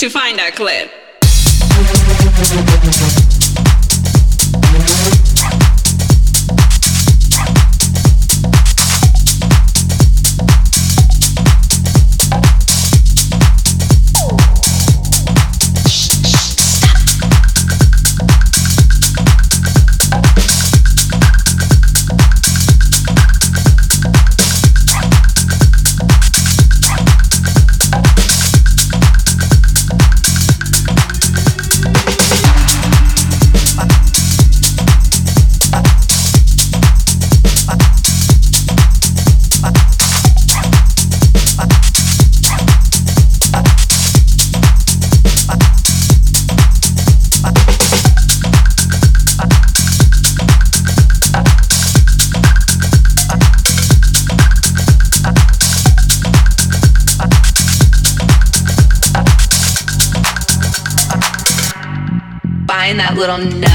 to find that clip. Little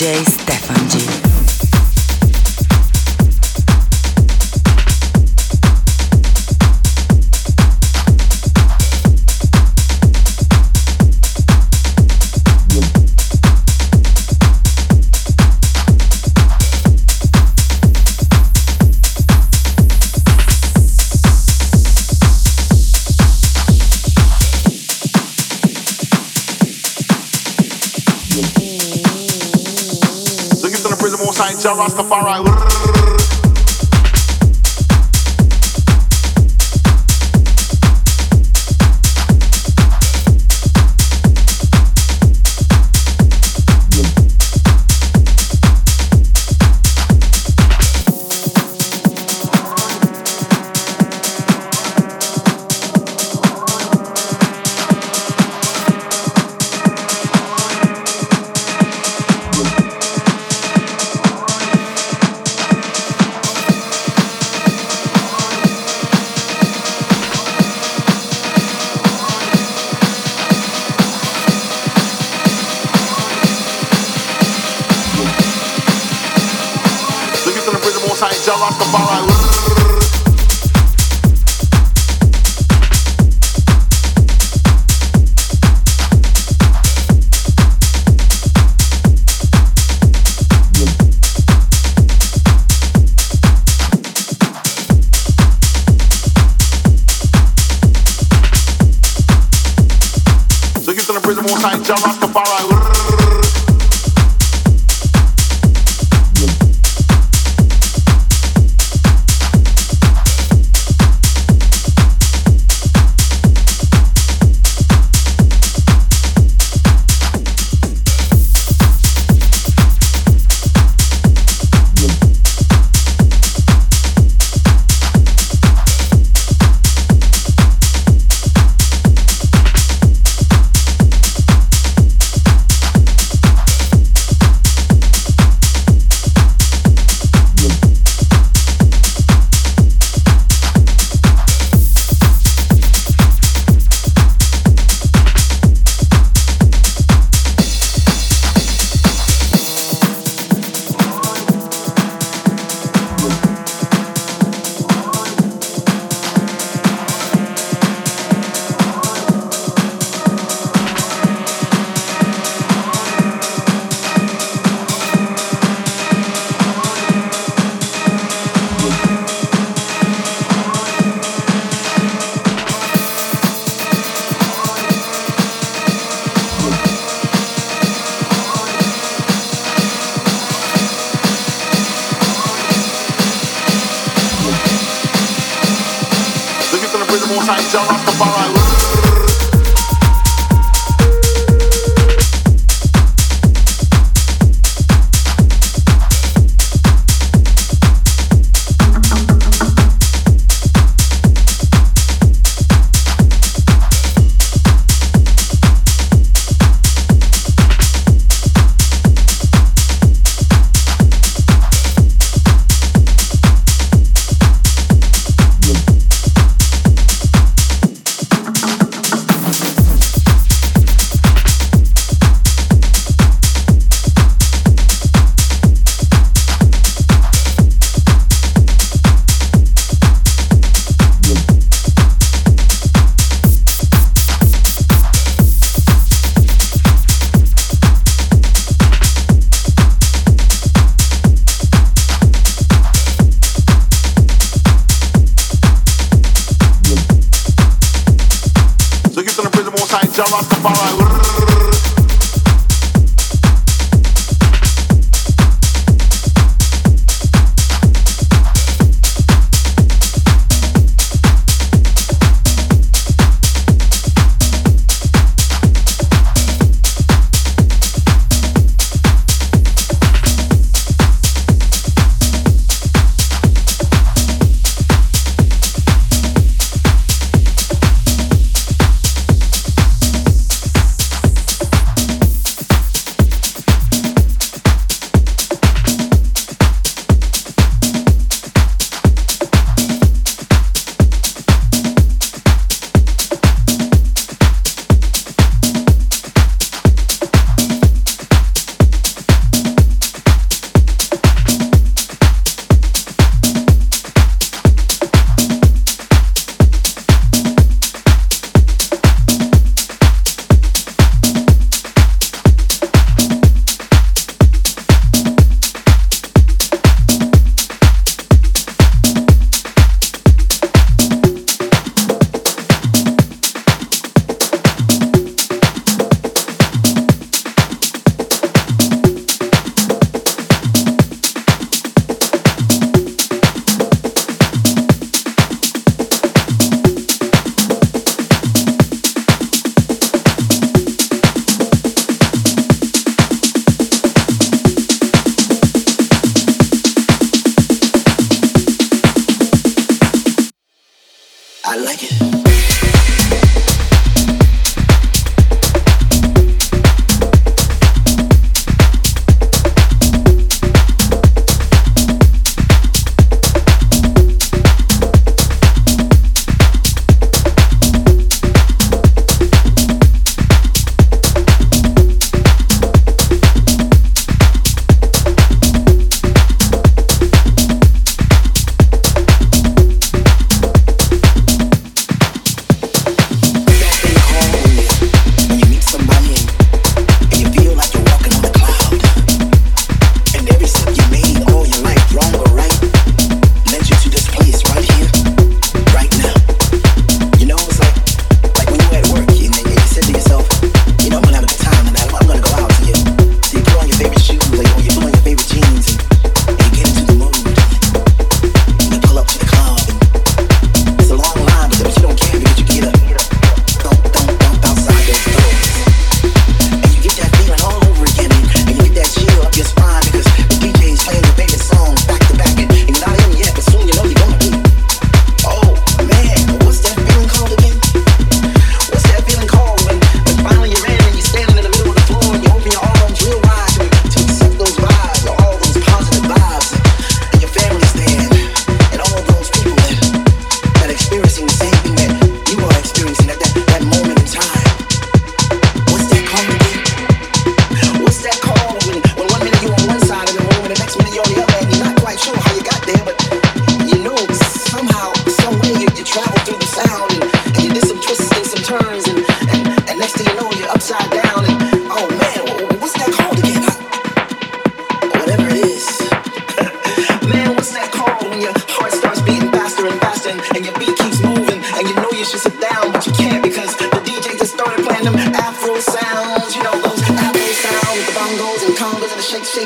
to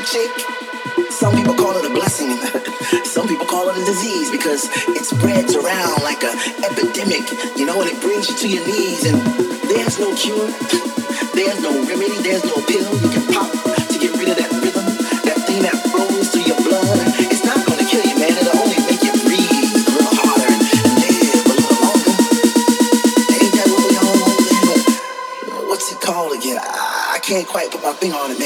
chick. Some people call it a blessing. Some people call it a disease because it spreads around like an epidemic, you know, and it brings you to your knees. And there's no cure, there's no remedy, there's no pill you can pop to get rid of that rhythm, that thing that flows through your blood. It's not gonna kill you, man. It'll only make you breathe a little harder and live a little longer. Ain't that what we all want, what's it called again? I, I can't quite put my finger on it, man.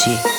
し。